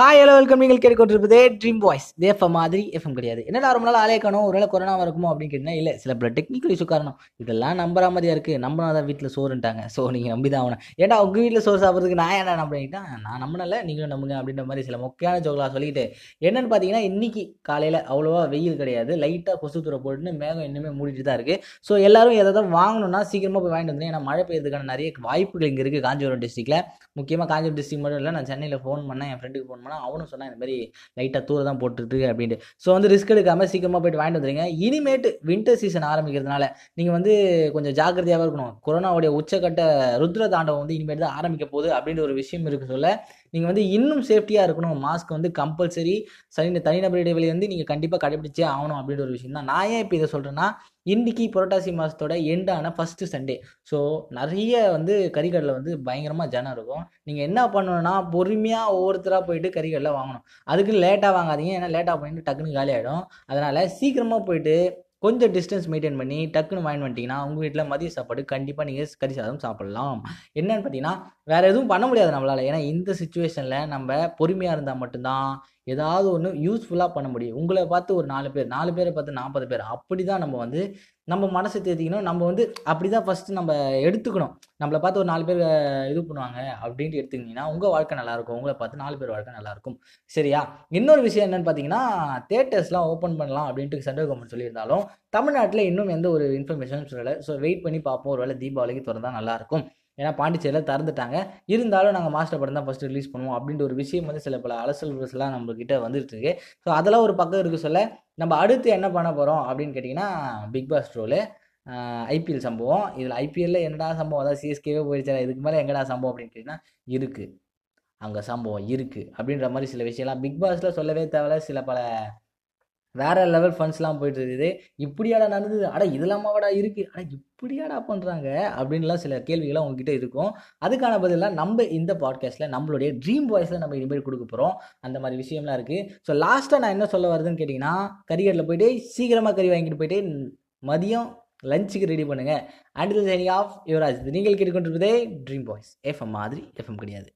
Hi hello welcome நீங்கள் கேட்டுக்கொண்டிருப்பதே dream voice FM மாதிரி எஃப்எம் கிடையாது. என்னடா ரொம்ப நாள் ஆளே காணும். ஒருவேளை கொரோனா இருக்குமோ அப்படின்னு கேட்டிங்கன்னா இல்லை சில பல டெக்னிக்கல் இஷ்யூ காரணம். இதெல்லாம் நம்புற மாதிரியா இருக்குது நம்பினா தான் வீட்டில் சோறுன்ட்டாங்க. ஸோ நீங்கள் நம்பி தான் ஆகணும் ஏன்டா உங்கள் வீட்டில் சோறு சாப்பிட்றதுக்கு நான் என்ன நம்பிட்டேன் நான் நம்பினல நீங்களும் நம்புங்க அப்படின்ற மாதிரி சில முக்கியமான ஜோக்கெலாம் சொல்லிட்டு என்னென்னு பார்த்தீங்கன்னா இன்னைக்கு காலையில் அவ்வளோவா வெயில் கிடையாது. லைட்டாக கொசு தூர போட்டுன்னு மேகம் இன்னுமே மூடிட்டு தான் இருக்குது ஸோ எல்லாரும் எதாவது வாங்கணும்னா சீக்கிரமாக போய் வாங்கிட்டு வந்துருங்க. ஏன்னா மழை பெய்யறதுக்கான நிறைய வாய்ப்புகள் இங்கே இருக்குது காஞ்சிபுரம் டிஸ்ட்ரிக்ட்டில் முக்கியமாக காஞ்சிபுரம் டிஸ்ட்ரிக் மட்டும் இல்லை நான் சென்னையில் ஃபோன் பண்ணேன். என் ஃப்ரெண்டுக்கு ஃபோன் பண்ணேன் அவனும் சொன்னான் இந்த மாதிரி லைட்டாக தூர தான் போட்டுருக்கு அப்படின்ட்டு. ஸோ வந்து ரிஸ்க் எடுக்காமல் சீக்கிரமாக போயிட்டு வாங்கிட்டு வந்துருங்க இனிமேட்டு வின்டர் சீசன் ஆரம்பிக்கிறதுனால நீங்கள் வந்து கொஞ்சம் ஜாக்கிரதையாகவே இருக்கணும். கொரோனாவுடைய உச்சக்கட்ட ருத்ர தாண்டவம் வந்து இனிமேட்டு தான் ஆரம்பிக்க போகுது அப்படின்ற ஒரு விஷயம் இருக்கு சொல்ல. நீங்கள் வந்து இன்னும் சேஃப்டியாக இருக்கணும். மாஸ்க் வந்து கம்பல்சரி சனி தனிநபர் இடைவெளி வந்து நீங்கள் கண்டிப்பாக கடைபிடிச்சே ஆகணும் அப்படின்ற ஒரு விஷயம் தான். நான் ஏன் இப்போ இதை சொல்கிறேன்னா இன்றைக்கி புரட்டாசி மாதத்தோட எண்டான ஃபஸ்ட்டு சண்டே ஸோ நிறைய வந்து கறிக்கடையில் வந்து பயங்கரமாக ஜனம் இருக்கும். நீங்கள் என்ன பண்ணணும்னா பொறுமையாக ஒவ்வொருத்தராக போயிட்டு கறிக்கடலை வாங்கணும். அதுக்கு லேட்டாக வாங்காதீங்க. ஏன்னா லேட்டாக போயிட்டு டக்குன்னு காலி ஆகிடும் அதனால் சீக்கிரமாக போயிட்டு கொஞ்சம் டிஸ்டன்ஸ் மெயின்டைன் பண்ணி டக்குன்னு வாங்கி வந்துட்டிங்கன்னா உங்கள் வீட்டில் மதிய சாப்பாடு கண்டிப்பாக நீங்கள் கறி சாதம் சாப்பிட்லாம். என்னன்னு பார்த்தீங்கன்னா வேறு எதுவும் பண்ண முடியாது நம்மளால். ஏன்னா இந்த சுச்சுவேஷனில் நம்ம பொறுமையாக இருந்தால் மட்டும்தான் ஏதாவது ஒன்று யூஸ்ஃபுல்லாக பண்ண முடியும். உங்களை பார்த்து ஒரு நாலு பேர் நாலு பேரை பார்த்து நாற்பது பேர் அப்படி தான் நம்ம வந்து நம்ம மனசை தேர்த்திக்கணும் நம்ம வந்து அப்படி தான் ஃபஸ்ட்டு நம்ம எடுத்துக்கணும். நம்மளை பார்த்து ஒரு நாலு பேர் இது பண்ணுவாங்க அப்படின்ட்டு எடுத்துக்கிட்டிங்கன்னா உங்கள் வாழ்க்கை நல்லாயிருக்கும். உங்களை பார்த்து நாலு பேர் வாழ்க்கை நல்லாயிருக்கும். சரியா? இன்னொரு விஷயம் என்னென்னு பார்த்தீங்கன்னா தேட்டர்ஸ்லாம் ஓப்பன் பண்ணலாம் அப்படின்ட்டு சென்ட்ரல் கவர்மெண்ட் சொல்லியிருந்தாலும் தமிழ்நாட்டில் இன்னும் எந்த ஒரு இன்ஃபர்மேஷனும் சொல்லலை. ஸோ வெயிட் பண்ணி பார்ப்போம். ஒரு வேளை தீபாவளிக்கு திறந்தால் நல்லாயிருக்கும். ஏன்னா பாண்டிச்சேரியில் திறந்துட்டாங்க. இருந்தாலும் நாங்கள் மாஸ்டர் படம் தான் ஃபஸ்ட்டு ரிலீஸ் பண்ணுவோம் அப்படின்ற ஒரு விஷயம் வந்து சில பல அலசல்ஸ்லாம் நம்மக்கிட்ட வந்துட்டு இருக்கு. ஸோ அதெல்லாம் ஒரு பக்கம் இருக்கு சொல்ல நம்ம அடுத்து என்ன பண்ண போகிறோம் அப்படின்னு கேட்டிங்கன்னா பிக் பாஸ் ட்ரோலு ஐபிஎல் சம்பவம். இதில் ஐபிஎல்லில் என்னடா சம்பவம்? அதாவது சிஎஸ்கேவே போயிடுச்சு இதுக்கு மேலே எங்கடா சம்பவம் அப்படின்னு கேட்டிங்கன்னா இருக்குது அங்கே சம்பவம் இருக்குது அப்படின்ற மாதிரி சில விஷயம்லாம் பிக் பாஸில் சொல்லவே தேவையில்ல. சில பல வேற லெவல் ஃபண்ட்ஸ்லாம் போயிட்டு இருக்குது இப்படியாடா நடந்தது? அட இதெல்லாமாவாடா இருக்குது அட இப்படியாடா பண்ணுறாங்க அப்படின்லாம் சில கேள்விகள்லாம் உங்ககிட்ட இருக்கும். அதுக்கான பதிலாக நம்ம இந்த பாட்காஸ்ட்டில் நம்மளுடைய ட்ரீம் வாய்ஸில் நம்ம இனிமேல் கொடுக்க போகிறோம் அந்த மாதிரி விஷயம்லாம் இருக்குது ஸோ லாஸ்ட்டாக நான் என்ன சொல்ல வருதுன்னு கேட்டிங்கன்னா கறிகடையில் போயிட்டு சீக்கிரமாக கறி வாங்கிட்டு போயிட்டு மதியம் லஞ்சுக்கு ரெடி பண்ணுங்கள் அண்ட் சைனிங் ஆஃப் யுவராஜ் நீங்கள் கேட்டுக்கொண்டிருப்பதே ட்ரீம் பாய்ஸ் எஃப்எம் மாதிரி எஃப்எம் கிடையாது.